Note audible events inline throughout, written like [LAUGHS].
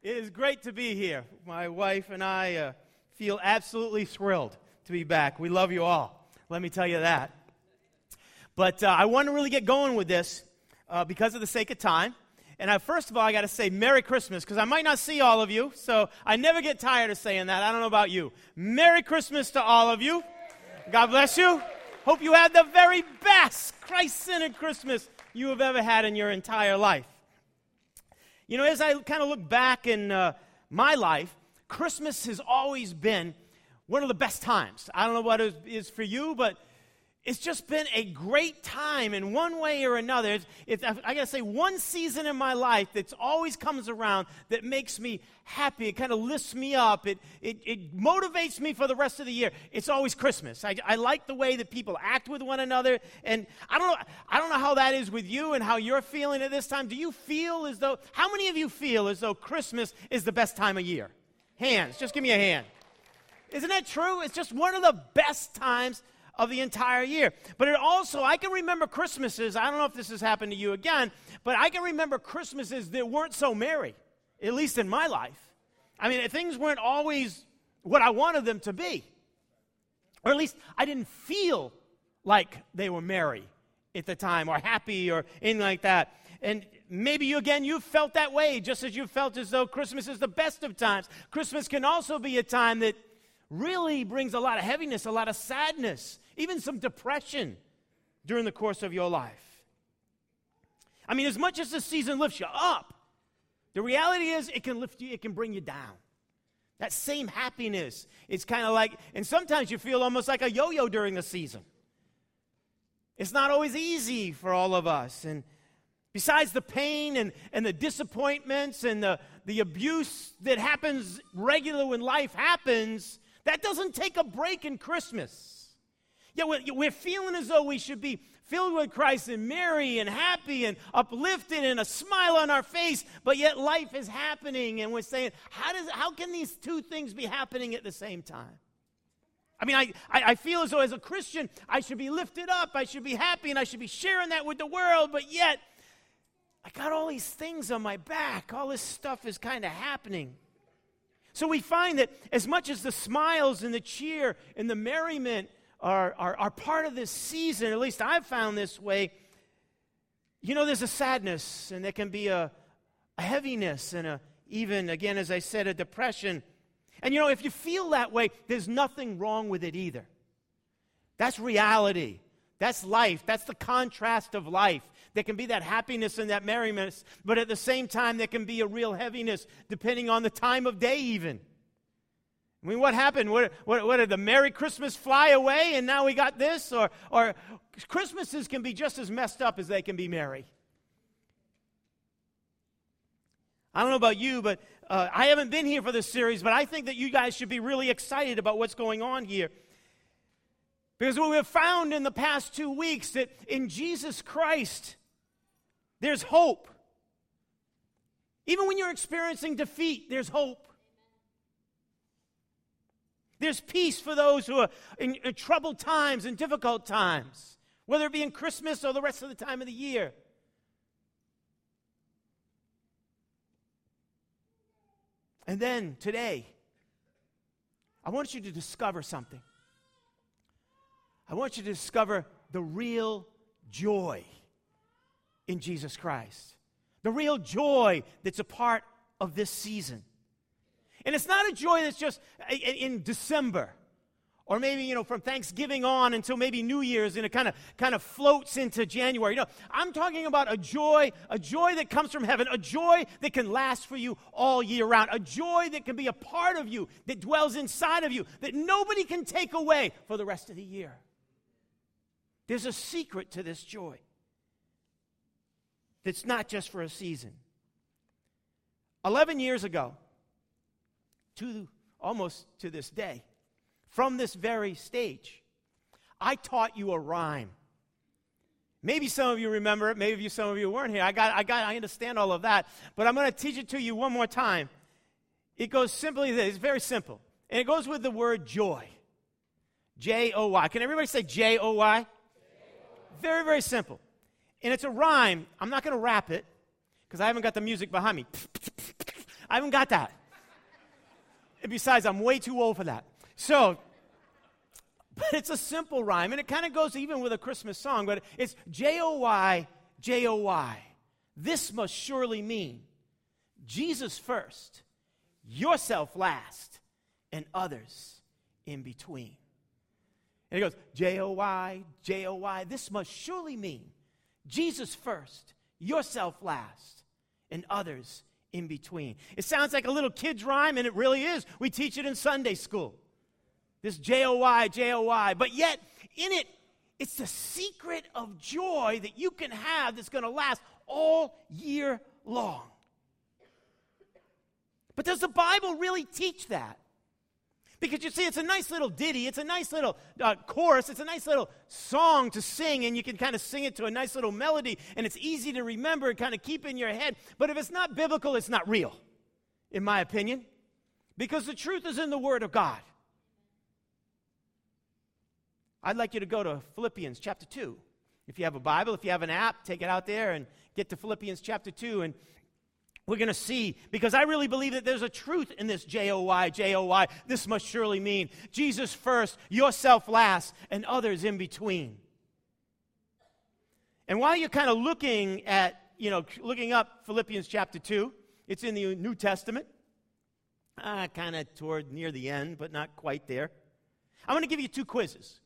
It is great to be here. My wife and I uh, feel absolutely thrilled to be back. We love you all. Let me tell you that. But uh, I want to really get going with this uh, because of the sake of time. And I, first of all, I got to say Merry Christmas because I might not see all of you, so I never get tired of saying that. I don't know about you. Merry Christmas to all of you. God bless you. Hope you had the very best Christ centered Christmas you have ever had in your entire life. You know, as I kind of look back in uh, my life, Christmas has always been one of the best times. I don't know what it is for you, but it's just been a great time in one way or another. It's, it's, I got to say, one season in my life that always comes around that makes me happy. It kind of lifts me up. It, it, it, motivates me for the rest of the year. It's always Christmas. I, I like the way that people act with one another. And I don't, know, I don't know how that is with you and how you're feeling at this time. Do you feel as though, how many of you feel as though Christmas is the best time of year? Hands. Just give me a hand. Isn't that true? It's just one of the best times of the entire year. But it also, I can remember Christmases, I don't know if this has happened to you again, but I can remember Christmases that weren't so merry, at least in my life. I mean, things weren't always what I wanted them to be. Or at least I didn't feel like they were merry at the time or happy or anything like that. And maybe you again you felt that way just as you felt as though Christmas is the best of times. Christmas can also be a time that really brings a lot of heaviness, a lot of sadness even some depression during the course of your life. I mean, as much as the season lifts you up, the reality is it can lift you, it can bring you down. That same happiness, it's kind of like, and sometimes you feel almost like a yo yo during the season. It's not always easy for all of us. And besides the pain and, and the disappointments and the, the abuse that happens regular when life happens, that doesn't take a break in Christmas. Yeah, we're feeling as though we should be filled with Christ and merry and happy and uplifted and a smile on our face, but yet life is happening and we're saying, how, does, how can these two things be happening at the same time? I mean, I, I, feel as though as a Christian, I should be lifted up, I should be happy, and I should be sharing that with the world, but yet I got all these things on my back. All this stuff is kind of happening. So we find that as much as the smiles and the cheer and the merriment are, are, are part of this season, at least I've found this way, you know, there's a sadness and there can be a, a heaviness and a, even, again, as I said, a depression. And you know, if you feel that way, there's nothing wrong with it either. That's reality. That's life. That's the contrast of life. There can be that happiness and that merriment, but at the same time, there can be a real heaviness, depending on the time of day, even. I mean, what happened? What, what, what, did the Merry Christmas fly away and now we got this? Or, or Christmases can be just as messed up as they can be merry. I don't know about you, but uh, I haven't been here for this series, but I think that you guys should be really excited about what's going on here. Because what we have found in the past two weeks that in Jesus Christ, there's hope. Even when you're experiencing defeat, there's hope. There's peace for those who are in, in troubled times and difficult times, whether it be in Christmas or the rest of the time of the year. And then today, I want you to discover something. I want you to discover the real joy in Jesus Christ. The real joy that's a part of this season. And it's not a joy that's just uh, in December or maybe you know from thanksgiving on until maybe new year's and it kind of kind of floats into january. You know i'm talking about a joy a joy that comes from heaven a joy that can last for you all year round a joy that can be a part of you that dwells inside of you that nobody can take away for the rest of the year. There's a secret to this joy that's not just for a season. 11 years ago to almost to this day, from this very stage, I taught you a rhyme. Maybe some of you remember it, maybe some of you weren't here. I got, I got, I understand all of that, but I'm going to teach it to you one more time. It goes simply this. It's very simple, and it goes with the word joy. J O Y. Can everybody say J O Y? Very, very simple. And it's a rhyme. I'm not going to rap it because I haven't got the music behind me. [LAUGHS] I haven't got that. And besides, I'm way too old for that. So, [LAUGHS] but it's a simple rhyme, and it kind of goes even with a Christmas song, but it's J O Y, J O Y. This must surely mean Jesus first, yourself last, and others in between. And it goes, J O Y, J O Y. This must surely mean Jesus first, yourself last, and others in between. It sounds like a little kid's rhyme, and it really is. We teach it in Sunday school. This J O Y, J O Y. But yet, in it, it's the secret of joy that you can have that's going to last all year long. But does the Bible really teach that? Because you see, it's a nice little ditty, it's a nice little uh, chorus, it's a nice little song to sing, and you can kind of sing it to a nice little melody, and it's easy to remember and kind of keep in your head. But if it's not biblical, it's not real, in my opinion, because the truth is in the Word of God. I'd like you to go to Philippians chapter 2. If you have a Bible, if you have an app, take it out there and get to Philippians chapter 2. And we're going to see, because I really believe that there's a truth in this J O Y, J O Y. This must surely mean Jesus first, yourself last, and others in between. And while you're kind of looking at, you know, looking up Philippians chapter 2, it's in the New Testament, uh, kind of toward near the end, but not quite there. I'm going to give you two quizzes.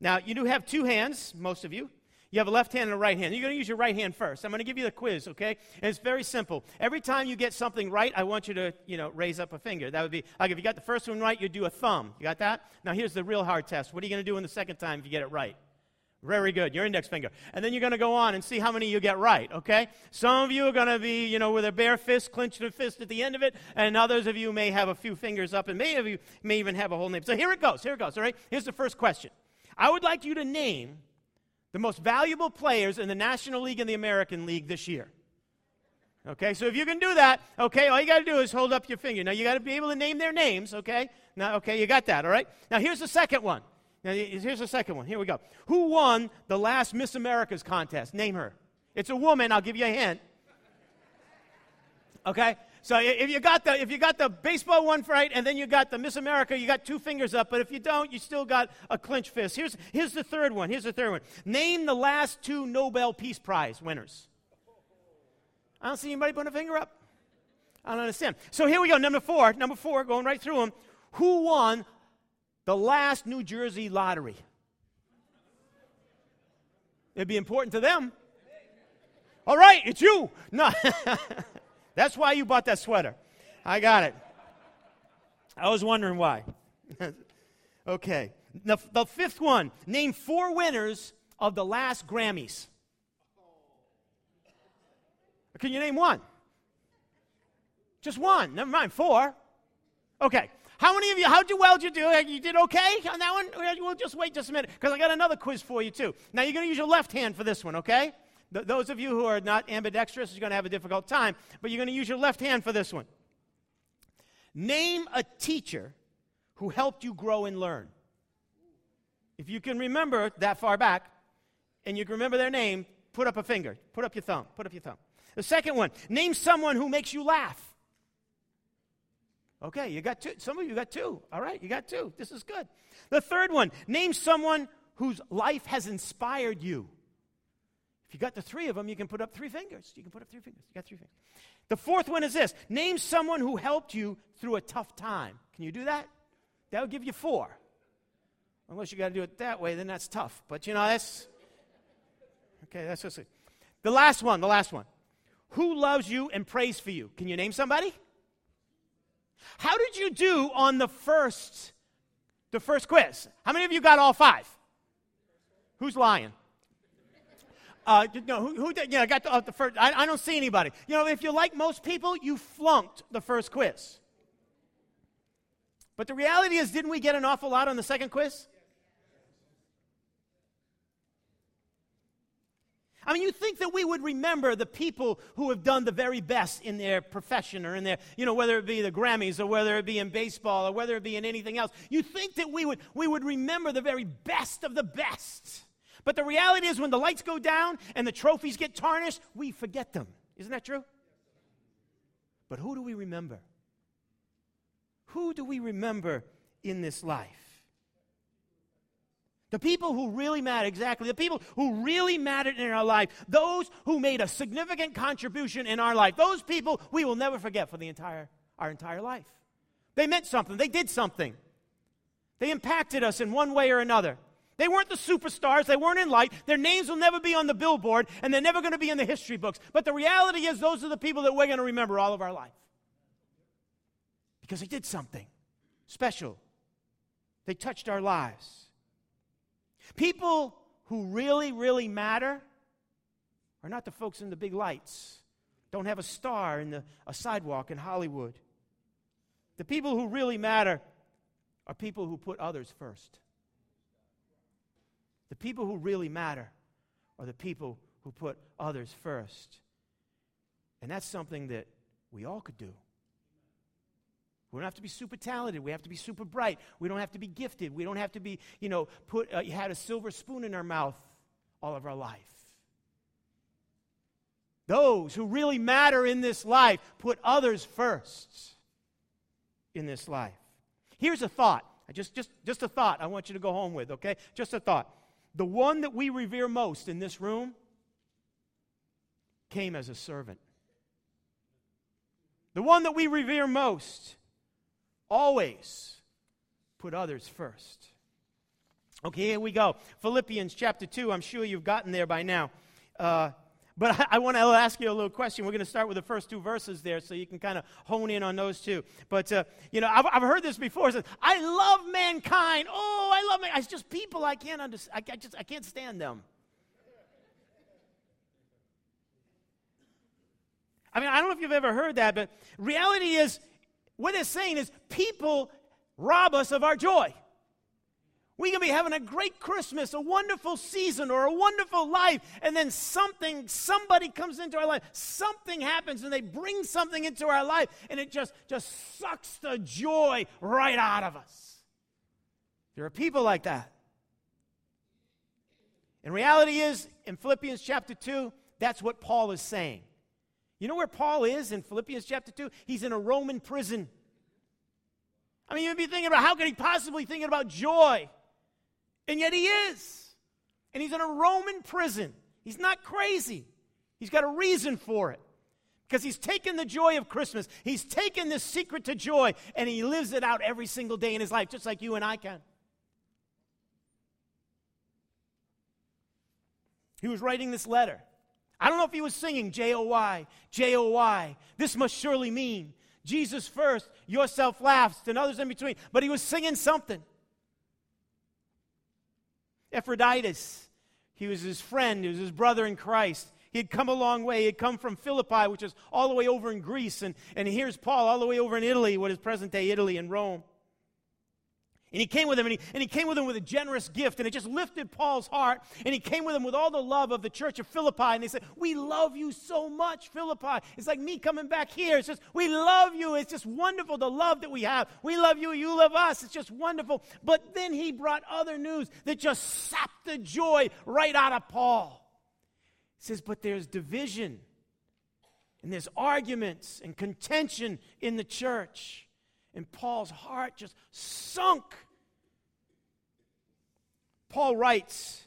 Now, you do have two hands, most of you. You have a left hand and a right hand. You're going to use your right hand first. I'm going to give you the quiz, okay? And it's very simple. Every time you get something right, I want you to, you know, raise up a finger. That would be like if you got the first one right, you do a thumb. You got that? Now here's the real hard test. What are you going to do in the second time if you get it right? Very good. Your index finger. And then you're going to go on and see how many you get right, okay? Some of you are going to be, you know, with a bare fist, clenched a fist at the end of it, and others of you may have a few fingers up, and many of you may even have a whole name. So here it goes. Here it goes, all right? Here's the first question. I would like you to name the most valuable players in the National League and the American League this year. Okay, so if you can do that, okay, all you got to do is hold up your finger. Now you got to be able to name their names, okay? Now, okay, you got that, all right? Now here's the second one. Now here's the second one. Here we go. Who won the last Miss America's contest? Name her. It's a woman. I'll give you a hint. Okay, so if you got the if you got the baseball one right, and then you got the Miss America, you got two fingers up. But if you don't, you still got a clenched fist. Here's here's the third one. Here's the third one. Name the last two Nobel Peace Prize winners. I don't see anybody putting a finger up. I don't understand. So here we go. Number four. Number four. Going right through them. Who won the last New Jersey lottery? It'd be important to them. All right, it's you. No. [LAUGHS] That's why you bought that sweater. I got it. I was wondering why. [LAUGHS] okay. The, the fifth one name four winners of the last Grammys. Can you name one? Just one. Never mind. Four. Okay. How many of you, how well did you do? You did okay on that one? We'll just wait just a minute because I got another quiz for you too. Now you're going to use your left hand for this one, okay? Th- those of you who are not ambidextrous are going to have a difficult time, but you're going to use your left hand for this one. Name a teacher who helped you grow and learn. If you can remember that far back and you can remember their name, put up a finger, put up your thumb, put up your thumb. The second one, name someone who makes you laugh. Okay, you got two. Some of you got two. All right, you got two. This is good. The third one, name someone whose life has inspired you. If you got the three of them, you can put up three fingers. You can put up three fingers. You got three fingers. The fourth one is this name someone who helped you through a tough time. Can you do that? That would give you four. Unless you got to do it that way, then that's tough. But you know, that's. Okay, that's just. The last one, the last one. Who loves you and prays for you? Can you name somebody? How did you do on the first the first quiz? How many of you got all five? Who's lying? Uh, you know, who, who did, yeah, I got the, uh, the first, I, I don't see anybody. You know, if you're like most people, you flunked the first quiz. But the reality is, didn't we get an awful lot on the second quiz? I mean, you think that we would remember the people who have done the very best in their profession or in their, you know, whether it be the Grammys or whether it be in baseball or whether it be in anything else. You think that we would, we would remember the very best of the best. But the reality is, when the lights go down and the trophies get tarnished, we forget them. Isn't that true? But who do we remember? Who do we remember in this life? The people who really matter, exactly. The people who really mattered in our life. Those who made a significant contribution in our life. Those people we will never forget for the entire, our entire life. They meant something. They did something. They impacted us in one way or another. They weren't the superstars. They weren't in light. Their names will never be on the billboard, and they're never going to be in the history books. But the reality is, those are the people that we're going to remember all of our life. Because they did something special, they touched our lives. People who really, really matter are not the folks in the big lights, don't have a star in the, a sidewalk in Hollywood. The people who really matter are people who put others first. The people who really matter are the people who put others first. And that's something that we all could do. We don't have to be super talented. We have to be super bright. We don't have to be gifted. We don't have to be, you know, put uh, had a silver spoon in our mouth all of our life. Those who really matter in this life put others first in this life. Here's a thought. Just, just, just a thought I want you to go home with, okay? Just a thought. The one that we revere most in this room came as a servant. The one that we revere most always put others first. Okay, here we go. Philippians chapter 2. I'm sure you've gotten there by now. Uh, but I, [LAUGHS] I want to ask you a little question. We're going to start with the first two verses there so you can kind of hone in on those two. But, uh, you know, I've, I've heard this before. Says, I love mankind. Oh, Oh, I love mankind. It's just people I can't understand. I, I, just, I can't stand them. I mean, I don't know if you've ever heard that, but reality is, what they're saying is people rob us of our joy. We can be having a great Christmas, a wonderful season, or a wonderful life, and then something, somebody comes into our life, something happens, and they bring something into our life, and it just, just sucks the joy right out of us. There are people like that. And reality is, in Philippians chapter 2, that's what Paul is saying. You know where Paul is in Philippians chapter 2? He's in a Roman prison. I mean, you'd be thinking about how could he possibly thinking about joy? And yet he is. And he's in a Roman prison. He's not crazy. He's got a reason for it. Because he's taken the joy of Christmas. He's taken this secret to joy and he lives it out every single day in his life, just like you and I can. He was writing this letter. I don't know if he was singing J O Y, J O Y. This must surely mean Jesus first, yourself last, and others in between. But he was singing something. Epaphroditus, he was his friend, he was his brother in Christ. He had come a long way. He had come from Philippi, which is all the way over in Greece. And, and here's Paul all the way over in Italy, what is present day Italy and Rome. And he came with him, and he, and he came with him with a generous gift, and it just lifted Paul's heart. And he came with him with all the love of the church of Philippi. And they said, We love you so much, Philippi. It's like me coming back here. It's just, we love you. It's just wonderful, the love that we have. We love you, you love us. It's just wonderful. But then he brought other news that just sapped the joy right out of Paul. He says, But there's division, and there's arguments and contention in the church. And Paul's heart just sunk. Paul writes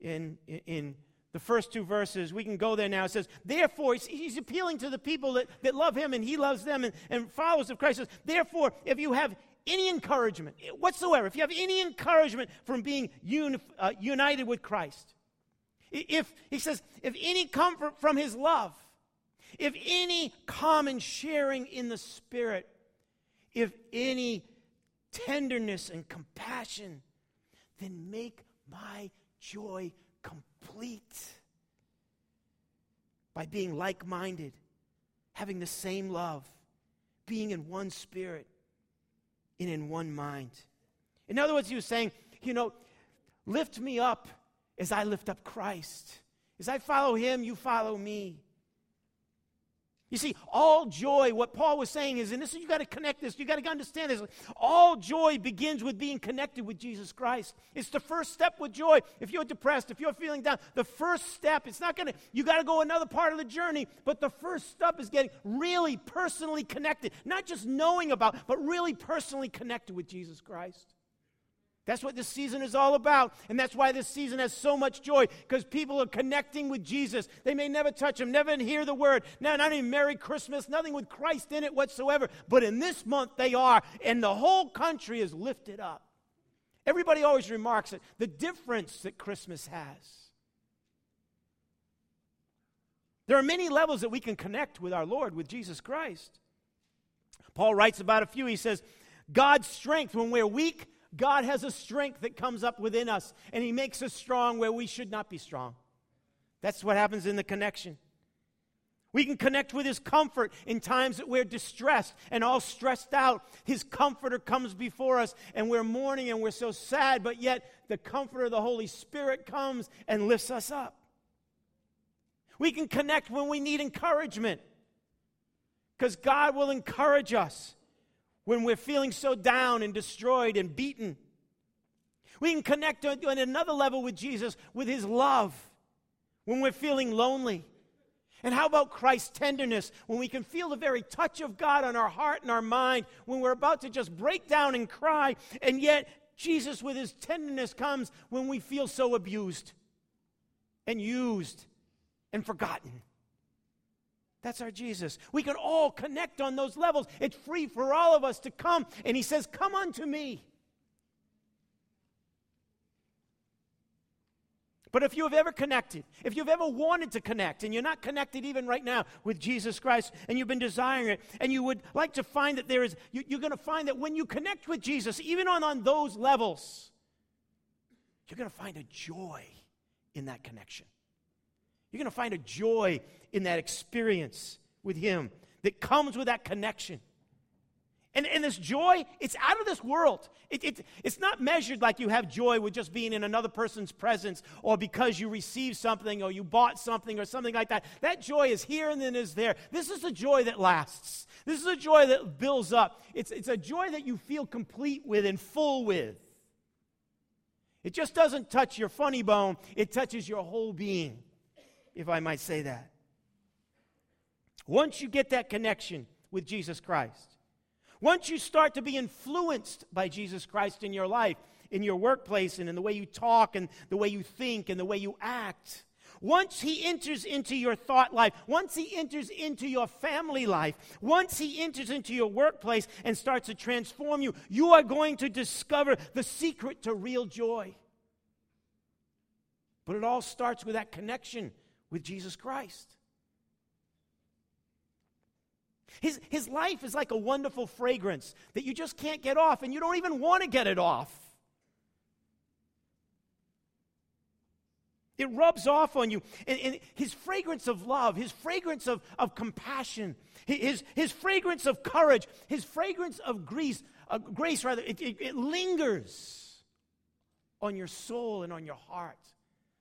in, in the first two verses, we can go there now. It says, Therefore, he's, he's appealing to the people that, that love him and he loves them and, and followers of Christ. Says, Therefore, if you have any encouragement whatsoever, if you have any encouragement from being uni, uh, united with Christ, if he says, if any comfort from his love, if any common sharing in the Spirit, if any tenderness and compassion, then make my joy complete by being like minded, having the same love, being in one spirit and in one mind. In other words, he was saying, you know, lift me up as I lift up Christ. As I follow him, you follow me. You see, all joy, what Paul was saying is, and this you got to connect this, you got to understand this. All joy begins with being connected with Jesus Christ. It's the first step with joy. If you're depressed, if you're feeling down, the first step, it's not gonna, you got to go another part of the journey, but the first step is getting really personally connected. Not just knowing about, but really personally connected with Jesus Christ. That's what this season is all about. And that's why this season has so much joy because people are connecting with Jesus. They may never touch him, never hear the word. Now, not even Merry Christmas, nothing with Christ in it whatsoever. But in this month, they are. And the whole country is lifted up. Everybody always remarks that the difference that Christmas has. There are many levels that we can connect with our Lord, with Jesus Christ. Paul writes about a few. He says, God's strength when we're weak God has a strength that comes up within us, and He makes us strong where we should not be strong. That's what happens in the connection. We can connect with His comfort in times that we're distressed and all stressed out. His comforter comes before us, and we're mourning and we're so sad, but yet the comforter of the Holy Spirit comes and lifts us up. We can connect when we need encouragement because God will encourage us when we're feeling so down and destroyed and beaten. We can connect on another level with Jesus with his love when we're feeling lonely. And how about Christ's tenderness when we can feel the very touch of God on our heart and our mind when we're about to just break down and cry, and yet Jesus, with his tenderness, comes when we feel so abused and used and forgotten. That's our Jesus. We can all connect on those levels. It's free for all of us to come. And he says, Come unto me. But if you have ever connected, if you've ever wanted to connect, and you're not connected even right now with Jesus Christ, and you've been desiring it, and you would like to find that there is, you, are going to find that when you connect with Jesus, even on, on those levels, you're going to find a joy in that connection. You're going to find a joy in that experience with Him that comes with that connection. And, and this joy, it's out of this world. It, it, it's not measured like you have joy with just being in another person's presence or because you received something or you bought something or something like that. That joy is here and then is there. This is a joy that lasts. This is a joy that builds up. It's, it's a joy that you feel complete with and full with. It just doesn't touch your funny bone, it touches your whole being if I might say that. Once you get that connection with Jesus Christ, once you start to be influenced by Jesus Christ in your life, in your workplace, and in the way you talk, and the way you think, and the way you act, once he enters into your thought life, once he enters into your family life, once he enters into your workplace and starts to transform you, you are going to discover the secret to real joy. But it all starts with that connection with Jesus Christ. His, his life is like a wonderful fragrance that you just can't get off, and you don't even want to get it off. It rubs off on you. And, and, his fragrance of love, his fragrance of, of compassion, his, his fragrance of courage, his fragrance of grace, uh, grace rather, it, it, it lingers on your soul and on your heart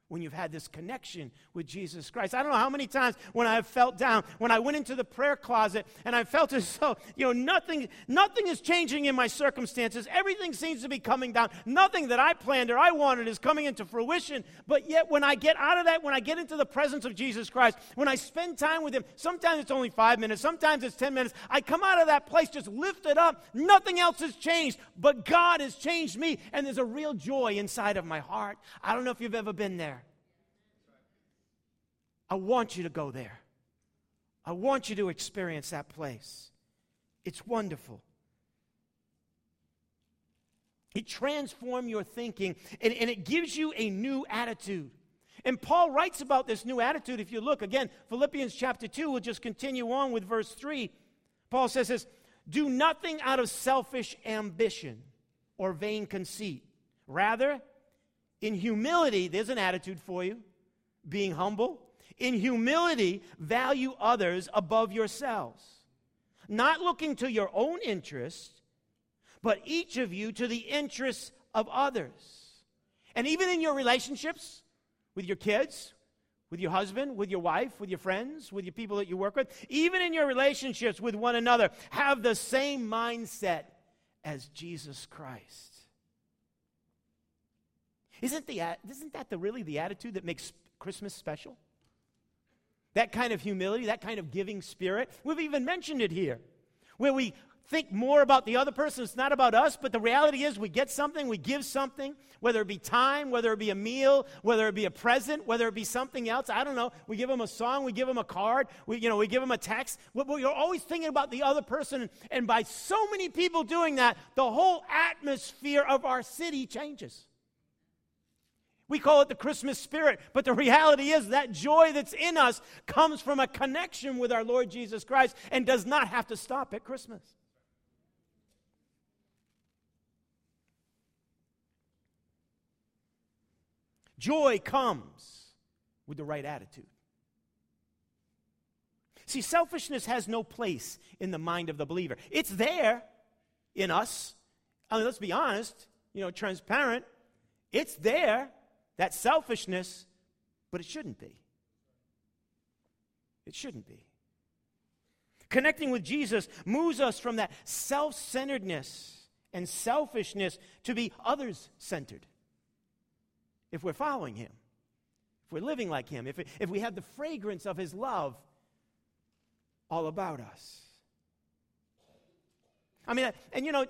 when you've had this connection with Jesus Christ. I don't know how many times when I have felt down, when I went into the prayer closet and I felt as though, you know, nothing, nothing is changing in my circumstances. Everything seems to be coming down. Nothing that I planned or I wanted is coming into fruition. But yet, when I get out of that, when I get into the presence of Jesus Christ, when I spend time with Him, sometimes it's only five minutes, sometimes it's 10 minutes, I come out of that place just lifted up. Nothing else has changed, but God has changed me, and there's a real joy inside of my heart. I don't know if you've ever been there. I want you to go there. I want you to experience that place. It's wonderful. It transforms your thinking and, and it gives you a new attitude. And Paul writes about this new attitude. If you look again, Philippians chapter 2, we'll just continue on with verse 3. Paul says this Do nothing out of selfish ambition or vain conceit. Rather, in humility, there's an attitude for you being humble, in humility, value others above yourselves, not looking to your own interests, but each of you to the interests of others. And even in your relationships with your kids, with your husband, with your wife, with your friends, with your people that you work with, even in your relationships with one another, have the same mindset as Jesus Christ. Isn't, the, isn't that the, really the attitude that makes Christmas special? That kind of humility, that kind of giving spirit. We've even mentioned it here, where we think more about the other person. It's not about us, but the reality is we get something, we give something, whether it be time, whether it be a meal, whether it be a present, whether it be something else. I don't know. We give them a song, we give them a card, we, you know, we give them a text. We're always thinking about the other person. And by so many people doing that, the whole atmosphere of our city changes. We call it the Christmas spirit, but the reality is that joy that's in us comes from a connection with our Lord Jesus Christ and does not have to stop at Christmas. Joy comes with the right attitude. See, selfishness has no place in the mind of the believer. It's there in us. I mean, let's be honest, you know, transparent. It's there, that selfishness, but it shouldn't be. It shouldn't be. Connecting with Jesus moves us from that self centeredness and selfishness to be others centered if we're following Him, if we're living like Him, if, if we have the fragrance of His love all about us. I mean, and you know,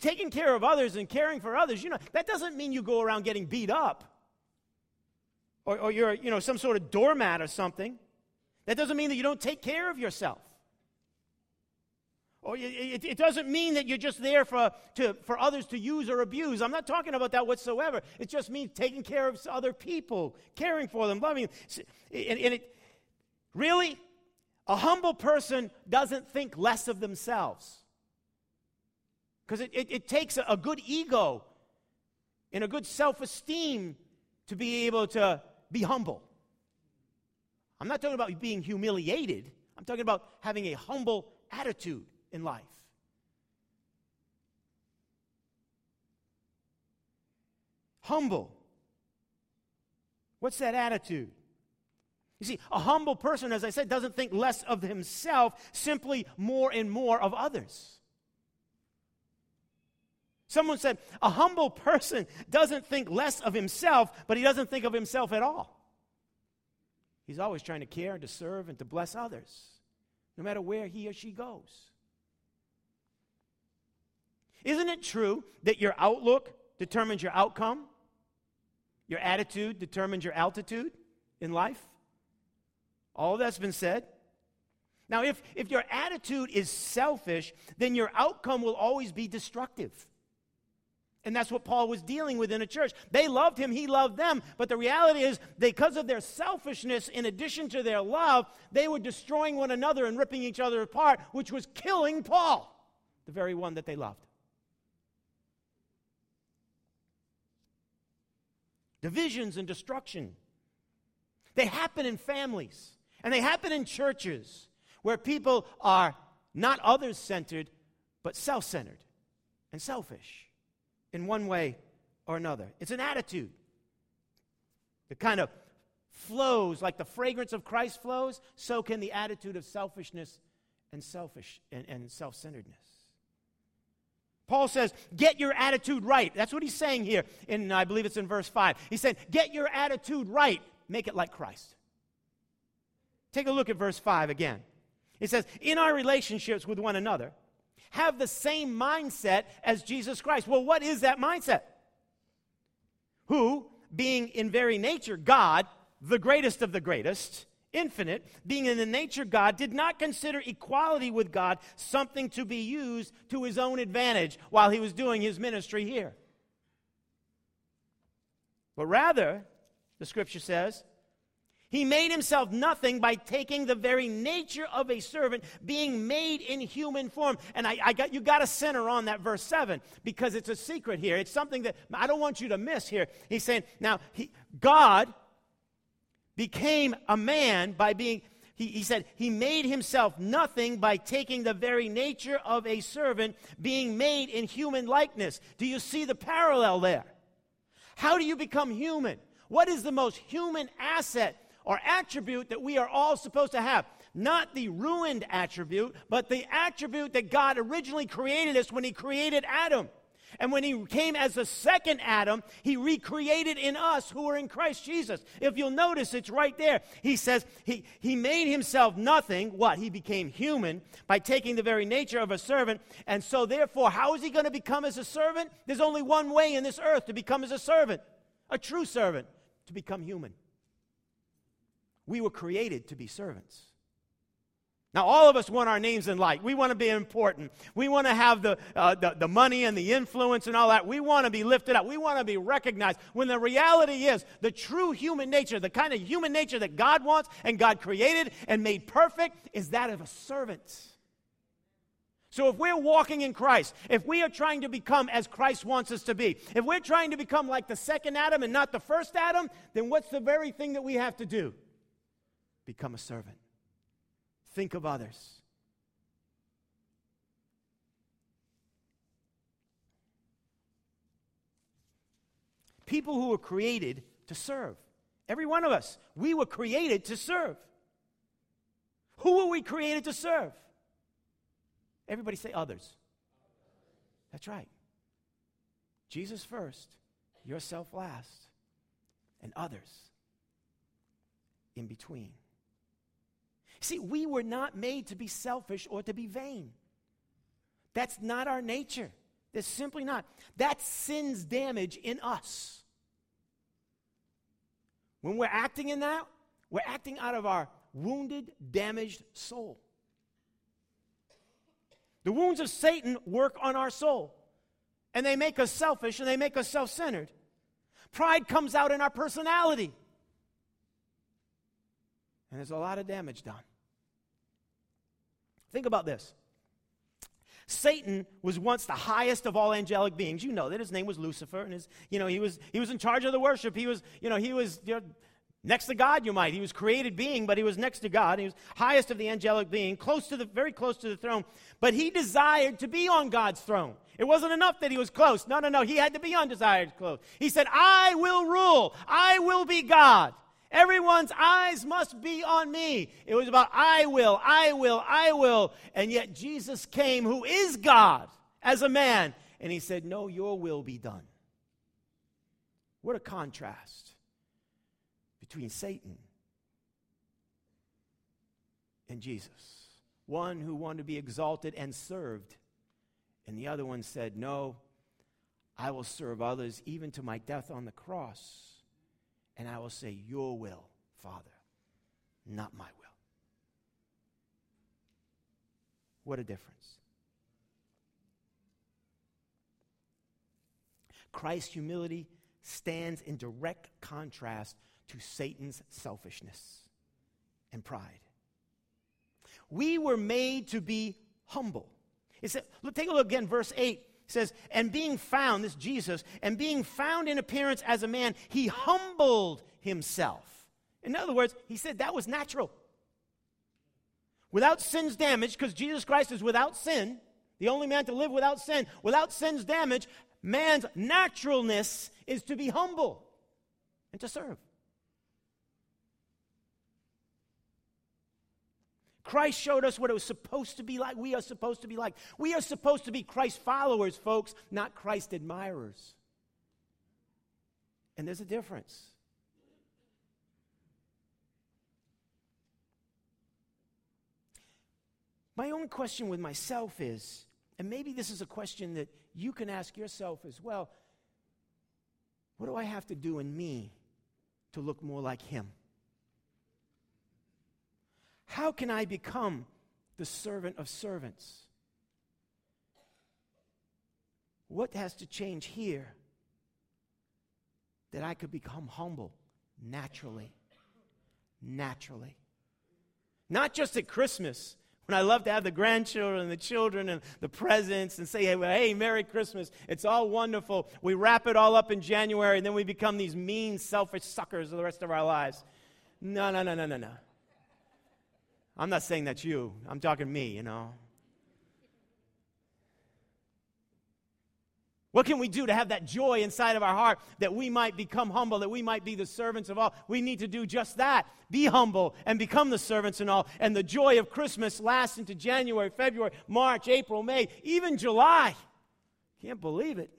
taking care of others and caring for others, you know, that doesn't mean you go around getting beat up or, or you're, you know, some sort of doormat or something. That doesn't mean that you don't take care of yourself. Or it, it, doesn't mean that you're just there for, to, for others to use or abuse. I'm not talking about that whatsoever. It just means taking care of other people, caring for them, loving them. And, and it, really, a humble person doesn't think less of themselves. Because it, it, it, takes a, a good ego and a good self esteem to be able to be humble. I'm not talking about being humiliated, I'm talking about having a humble attitude in life. Humble. What's that attitude? You see, a humble person, as I said, doesn't think less of himself, simply more and more of others. Someone said, a humble person doesn't think less of himself, but he doesn't think of himself at all. He's always trying to care and to serve and to bless others, no matter where he or she goes. Isn't it true that your outlook determines your outcome? Your attitude determines your altitude in life? All that's been said. Now, if, if your attitude is selfish, then your outcome will always be destructive. And that's what Paul was dealing with in a church. They loved him, he loved them. But the reality is, because of their selfishness, in addition to their love, they were destroying one another and ripping each other apart, which was killing Paul, the very one that they loved. divisions and destruction. They happen in families and they happen in churches where people are not others centered, but self centered and selfish in one way or another. It's an attitude that kind of flows like the fragrance of Christ flows, so can the attitude of selfishness and selfish and, and self-centeredness. Paul says, get your attitude right. That's what he's saying here, in I believe it's in verse 5. He said, get your attitude right, make it like Christ. Take a look at verse 5 again. It says, in our relationships with one another, have the same mindset as Jesus Christ. Well, what is that mindset? Who, being in very nature God, the greatest of the greatest, infinite, being in the nature God, did not consider equality with God something to be used to his own advantage while he was doing his ministry here. But rather, the scripture says, he made himself nothing by taking the very nature of a servant, being made in human form. And I, I got you got to center on that verse seven because it's a secret here. It's something that I don't want you to miss here. He's saying, now he, God became a man by being, he, he, said, he made himself nothing by taking the very nature of a servant, being made in human likeness. Do you see the parallel there? How do you become human? What is the most human asset or attribute that we are all supposed to have. Not the ruined attribute, but the attribute that God originally created us when He created Adam. And when he came as the second Adam, he recreated in us who are in Christ Jesus. If you'll notice, it's right there. He says he, he made himself nothing. What? He became human by taking the very nature of a servant. And so, therefore, how is he going to become as a servant? There's only one way in this earth to become as a servant, a true servant, to become human. We were created to be servants. Now, all of us want our names in light. We want to be important. We want to have the, uh, the, the, money and the influence and all that. We want to be lifted up. We want to be recognized. When the reality is, the true human nature, the kind of human nature that God wants and God created and made perfect, is that of a servant. So, if we're walking in Christ, if we are trying to become as Christ wants us to be, if we're trying to become like the second Adam and not the first Adam, then what's the very thing that we have to do? Become a servant think of others. People who were created to serve. Every one of us, we were created to serve. Who were we created to serve? Everybody say others. That's right. Jesus first, yourself last, and others in between. See, we were not made to be selfish or to be vain. That's not our nature. That's simply not. That's sin's damage in us. When we're acting in that, we're acting out of our wounded, damaged soul. The wounds of Satan work on our soul, and they make us selfish and they make us self centered. Pride comes out in our personality. And there's a lot of damage done. Think about this. Satan was once the highest of all angelic beings. You know that his name was Lucifer, and his, you know, he was he was in charge of the worship. He was, you know, he was you know, next to God, you might. He was created being, but he was next to God. He was highest of the angelic being, close to the very close to the throne. But he desired to be on God's throne. It wasn't enough that he was close. No, no, no. He had to be undesired close. He said, I will rule. I will be God. Everyone's eyes must be on me. It was about, I will, I will, I will. And yet Jesus came, who is God, as a man, and he said, No, your will be done. What a contrast between Satan and Jesus. One who wanted to be exalted and served, and the other one said, No, I will serve others even to my death on the cross and I will say, Your will, Father, not my will. What a difference. Christ's humility stands in direct contrast to Satan's selfishness and pride. We were made to be humble. It said, take a look again, verse 8 says, and being found, this Jesus, and being found in appearance as a man, he humbled himself. In other words, he said that was natural. Without sin's damage, because Jesus Christ is without sin, the only man to live without sin, without sin's damage, man's naturalness is to be humble and to serve. Christ showed us what it was supposed to be like. We are supposed to be like. We are supposed to be Christ followers, folks, not Christ admirers. And there's a difference. My own question with myself is, and maybe this is a question that you can ask yourself as well what do I have to do in me to look more like Him? How can I become the servant of servants? What has to change here that I could become humble naturally? Naturally. Not just at Christmas, when I love to have the grandchildren and the children and the presents and say, hey, hey, Merry Christmas. It's all wonderful. We wrap it all up in January and then we become these mean, selfish suckers for the rest of our lives. No, no, no, no, no, no. I'm not saying that's you. I'm talking me, you know. What can we do to have that joy inside of our heart that we might become humble, that we might be the servants of all? We need to do just that. Be humble and become the servants and all. And the joy of Christmas lasts into January, February, March, April, May, even July. Can't believe it.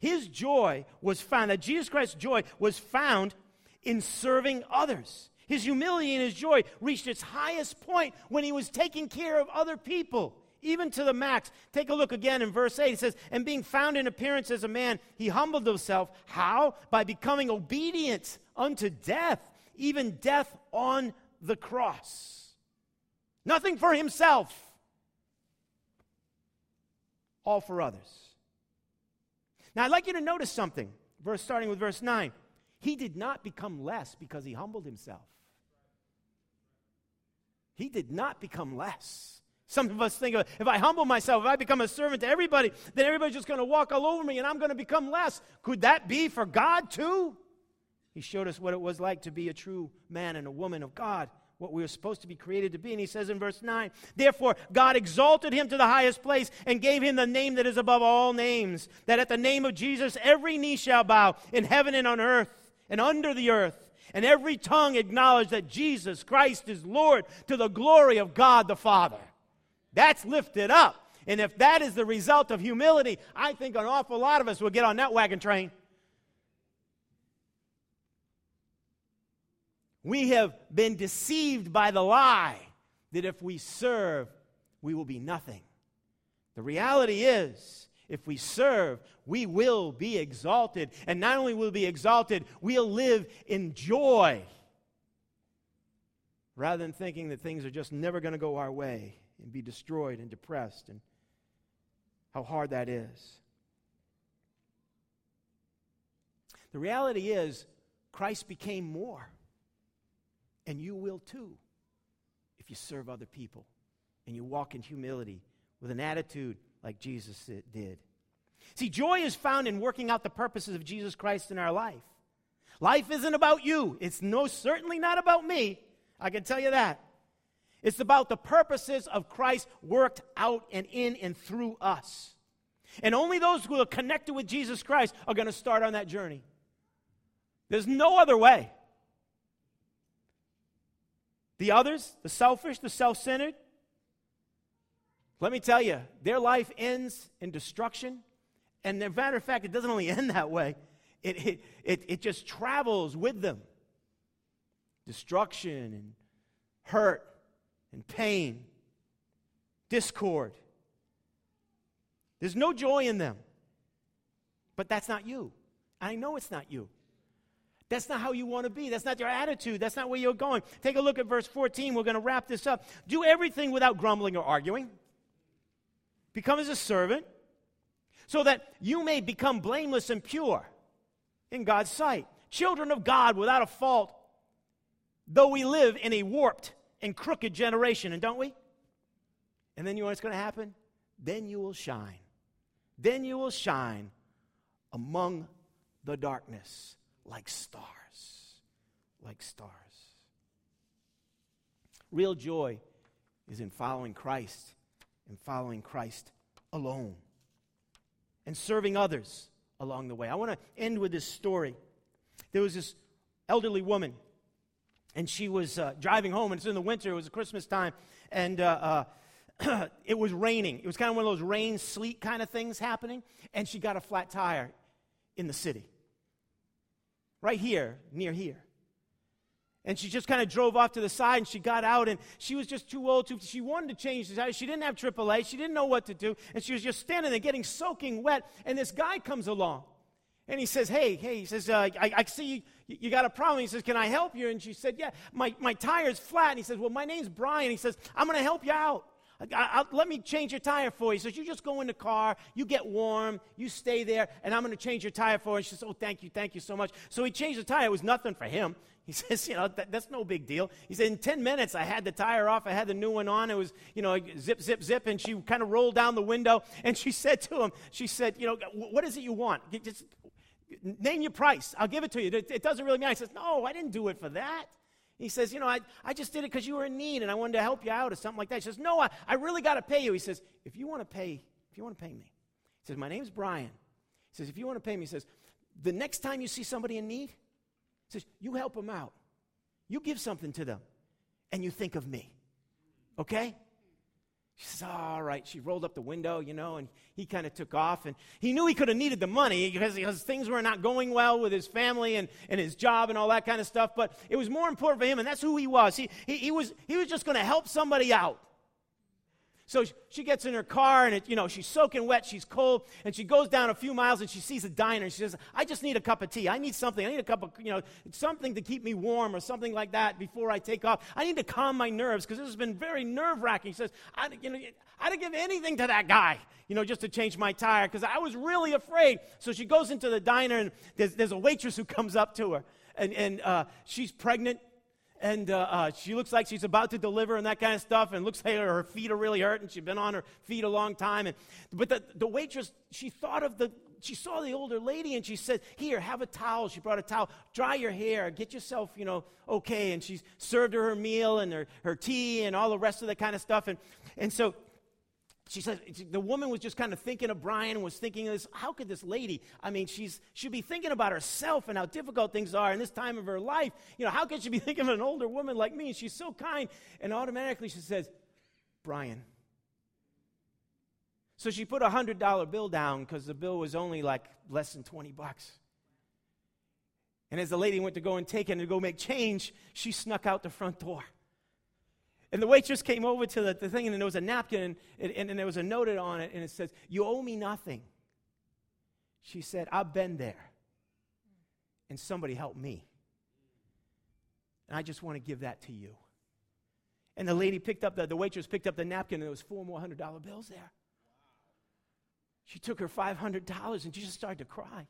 His joy was found, that Jesus Christ's joy was found in serving others. His humility and his joy reached its highest point when he was taking care of other people, even to the max. Take a look again in verse 8. It says, And being found in appearance as a man, he humbled himself. How? By becoming obedient unto death, even death on the cross. Nothing for himself, all for others. Now, I'd like you to notice something, verse starting with verse 9. He did not become less because he humbled himself. He did not become less. Some of us think if I humble myself, if I become a servant to everybody, then everybody's just going to walk all over me and I'm going to become less. Could that be for God too? He showed us what it was like to be a true man and a woman of God, what we were supposed to be created to be. And he says in verse 9, Therefore, God exalted him to the highest place and gave him the name that is above all names, that at the name of Jesus every knee shall bow in heaven and on earth and under the earth and every tongue acknowledge that Jesus Christ is Lord to the glory of God the Father. That's lifted up. And if that is the result of humility, I think an awful lot of us will get on that wagon train. We have been deceived by the lie that if we serve, we will be nothing. The reality is, if we serve, we will be exalted. And not only will we be exalted, we'll live in joy rather than thinking that things are just never going to go our way and be destroyed and depressed and how hard that is. The reality is, Christ became more, and you will too if you serve other people and you walk in humility with an attitude like Jesus did. See, joy is found in working out the purposes of Jesus Christ in our life. Life isn't about you. It's no certainly not about me. I can tell you that. It's about the purposes of Christ worked out and in and through us. And only those who are connected with Jesus Christ are going to start on that journey. There's no other way. The others, the selfish, the self centered, let me tell you, their life ends in destruction. And as a matter of fact, it doesn't only [LAUGHS] end that way, it, it, it, it just travels with them. Destruction and hurt and pain, discord. There's no joy in them. But that's not you. I know it's not you. That's not how you want to be. That's not your attitude. That's not where you're going. Take a look at verse 14. We're going to wrap this up. Do everything without grumbling or arguing become as a servant, so that you may become blameless and pure in God's sight. Children of God without a fault, though we live in a warped and crooked generation, and don't we? And then you know what's going to happen? Then you will shine. Then you will shine among the darkness like stars. Like stars. Real joy is in following Christ and following Christ alone and serving others along the way. I want to end with this story. There was this elderly woman, and she was uh, driving home, and it's in the winter, it was Christmas time, and uh, uh, [CLEARS THROAT] it was raining. It was kind of one of those rain, sleet kind of things happening, and she got a flat tire in the city. Right here, near here. And she just kind of drove off to the side and she got out and she was just too old to, she wanted to change the. She didn't have AAA. She didn't know what to do. And she was just standing there getting soaking wet. And this guy comes along and he says, hey, hey, he says, uh, I, I, see you, you got a problem. He says, can I help you? And she said, yeah, my, my tire's flat. And he says, well, my name's Brian. He says, I'm going to help you out. I, let me change your tire for you. He says, You just go in the car, you get warm, you stay there, and I'm going to change your tire for you. She says, Oh, thank you, thank you so much. So he changed the tire. It was nothing for him. [LAUGHS] He says, you know, that, that's no big deal. He said, in 10 minutes, I had the tire off. I had the new one on. It was, you know, zip, zip, zip. And she kind of rolled down the window. And she said to him, she said, you know, what is it you want? Just name your price. I'll give it to you. It, it doesn't really matter. He says, no, I didn't do it for that. He says, You know, I, I just did it because you were in need and I wanted to help you out or something like that. He says, No, I, I really got to pay you. He says, If you want to pay, if you want to pay me, he says, My name's Brian. He says, If you want to pay me, he says, The next time you see somebody in need, he says, You help them out. You give something to them and you think of me. Okay? She says, ah, All right. She rolled up the window, you know, and he kind of took off. And he knew he could have needed the money because, because things were not going well with his family and, and his job and all that kind of stuff. But it was more important for him, and that's who he was. He, he, he was, he was just going to help somebody out. So she gets in her car and it, you know she's soaking wet, she's cold, and she goes down a few miles and she sees a diner and she says, "I just need a cup of tea. I need something. I need a cup of you know something to keep me warm or something like that before I take off. I need to calm my nerves because this has been very nerve wracking." She says, "I you know I'd give anything to that guy, you know, just to change my tire because I was really afraid." So she goes into the diner and there's, there's a waitress who comes up to her and and uh, she's pregnant and uh, uh, she looks like she's about to deliver and that kind of stuff and looks like her feet are really hurting she's been on her feet a long time. And, but the, the waitress she thought of the she saw the older lady and she said here have a towel. She brought a towel. Dry your hair. Get yourself you know okay. And she served her her meal and her, her tea and all the rest of that kind of stuff. And, and so she said the woman was just kind of thinking of Brian and was thinking this. How could this lady, I mean, she's she should be thinking about herself and how difficult things are in this time of her life. You know, how could she be [LAUGHS] thinking of an older woman like me? And She's so kind. And automatically she says, Brian. So she put a hundred dollar bill down because the bill was only like less than 20 bucks. And as the lady went to go and take it and to go make change, she snuck out the front door. And the waitress came over to the, the thing, and there was a napkin, and, and, and there was a note on it, and it says, You owe me nothing. She said, I've been there, and somebody helped me. And I just want to give that to you. And the lady picked up the, the waitress picked up the napkin, and there was four more hundred dollar bills there. She took her five hundred dollars and she just started to cry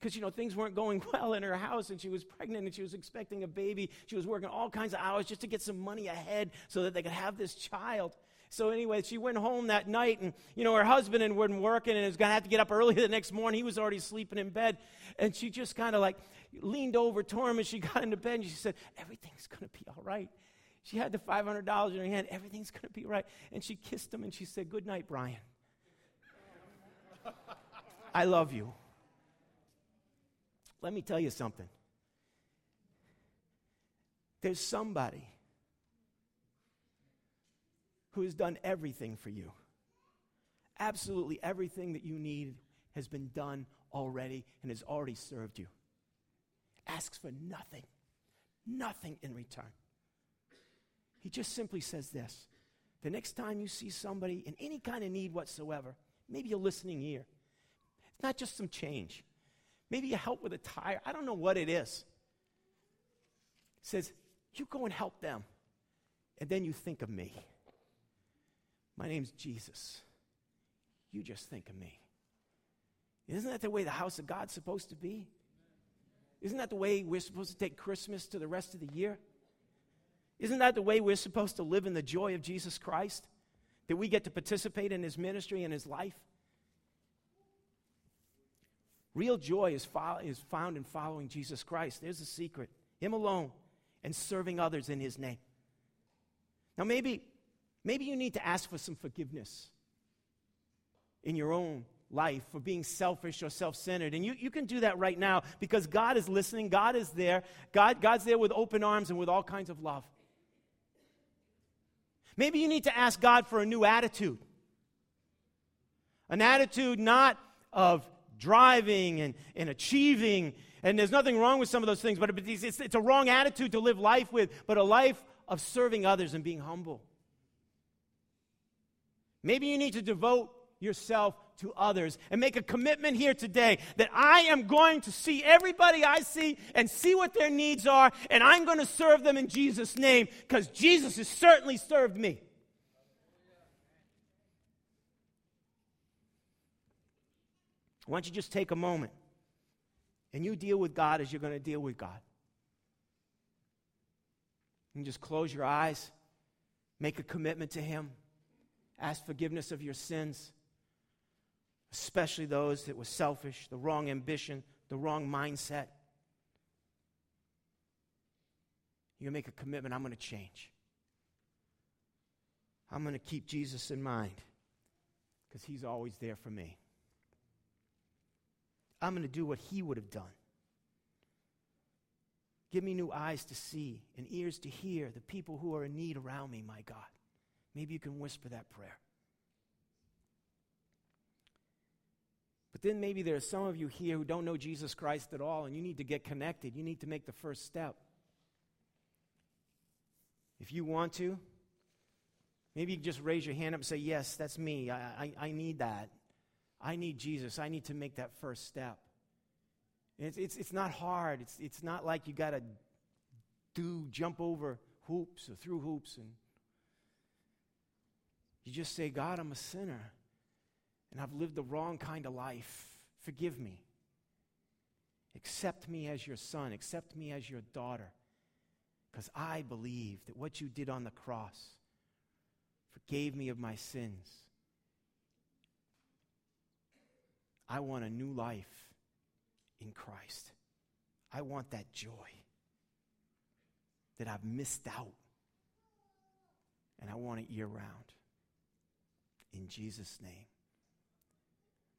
because you know things weren't going [LAUGHS] well in her house and she was pregnant and she was expecting a baby. She was working all kinds of hours just to get some money ahead so that they could have this child. So anyway she went home that night and you know her husband and been working and was going to have to get up early [LAUGHS] the next morning. He was already sleeping in bed and she just kind of like leaned over to him and she [LAUGHS] got into bed and she said everything's going to be all right. She had the $500 in her hand. Everything's going to be right. And she kissed him and she said good night brian. I love you let me tell you something. There's somebody who has done everything for you. Absolutely everything that you need has been done already and has already served you. Asks for nothing, nothing in return. He just simply says this the next time you see somebody in any kind of need whatsoever, maybe a listening ear, it's not just some change. Maybe you help with a tire. I don't know what it is. It says, You go and help them. And then you think of me. My name's Jesus. You just think of me. Isn't that the way the house of God's supposed to be? Isn't that the way we're supposed to take Christmas to the rest of the year? Isn't that the way we're supposed to live in the joy of Jesus Christ? That we get to participate in his ministry and his life? Real joy is, fo- is found in following Jesus Christ. There's the secret Him alone and serving others in His name. Now, maybe, maybe you need to ask for some forgiveness in your own life for being selfish or self centered. And you, you can do that right now because God is listening, God is there, God, God's there with open arms and with all kinds of love. Maybe you need to ask God for a new attitude. An attitude not of driving and, and achieving. And there's nothing wrong with some of those things, but it's, it's, it's a wrong attitude to live life with, but a life of serving others and being humble. Maybe you need to devote yourself to others and make a commitment here today that I am going to see everybody I see and see what their needs are, and I'm going to serve them in Jesus' name because Jesus has certainly served me. Why don't you just take a moment and you deal with God as you're going to deal with God? And just close your eyes, make a commitment to Him, ask forgiveness of your sins, especially those that were selfish, the wrong ambition, the wrong mindset. You make a commitment I'm going to change. I'm going to keep Jesus in mind because he's always there for me. I'm going to do what he would have done. Give me new eyes to see and ears to hear the people who are in need around me, my God. Maybe you can whisper that prayer. But then maybe there are some of you here who don't know Jesus Christ at all, and you need to get connected. You need to make the first step. If you want to, maybe you just raise your hand up and say, Yes, that's me. I, I, I need that. I need Jesus. I need to make that first step. It's, it's, it's not hard. It's, it's not like you got to do, jump over hoops or through hoops. And you just say, God, I'm a sinner and I've lived the wrong kind of life. Forgive me. Accept me as your son, accept me as your daughter, because I believe that what you did on the cross forgave me of my sins. I want a new life in Christ. I want that joy that I've missed out. And I want it year round. In Jesus' name.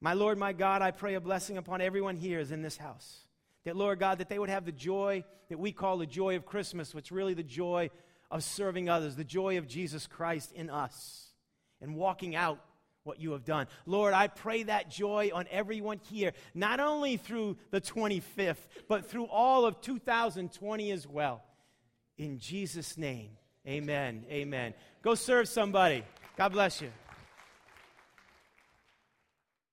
My Lord, my God, I pray a blessing upon everyone here is in this house. That, Lord God, that they would have the joy that we call the joy of Christmas, which really the joy of serving others, the joy of Jesus Christ in us, and walking out what you have done. Lord, I pray that joy on everyone here, not only through the 25th, but through all of 2020 as well. In Jesus' name, amen. Amen. Go serve somebody. God bless you.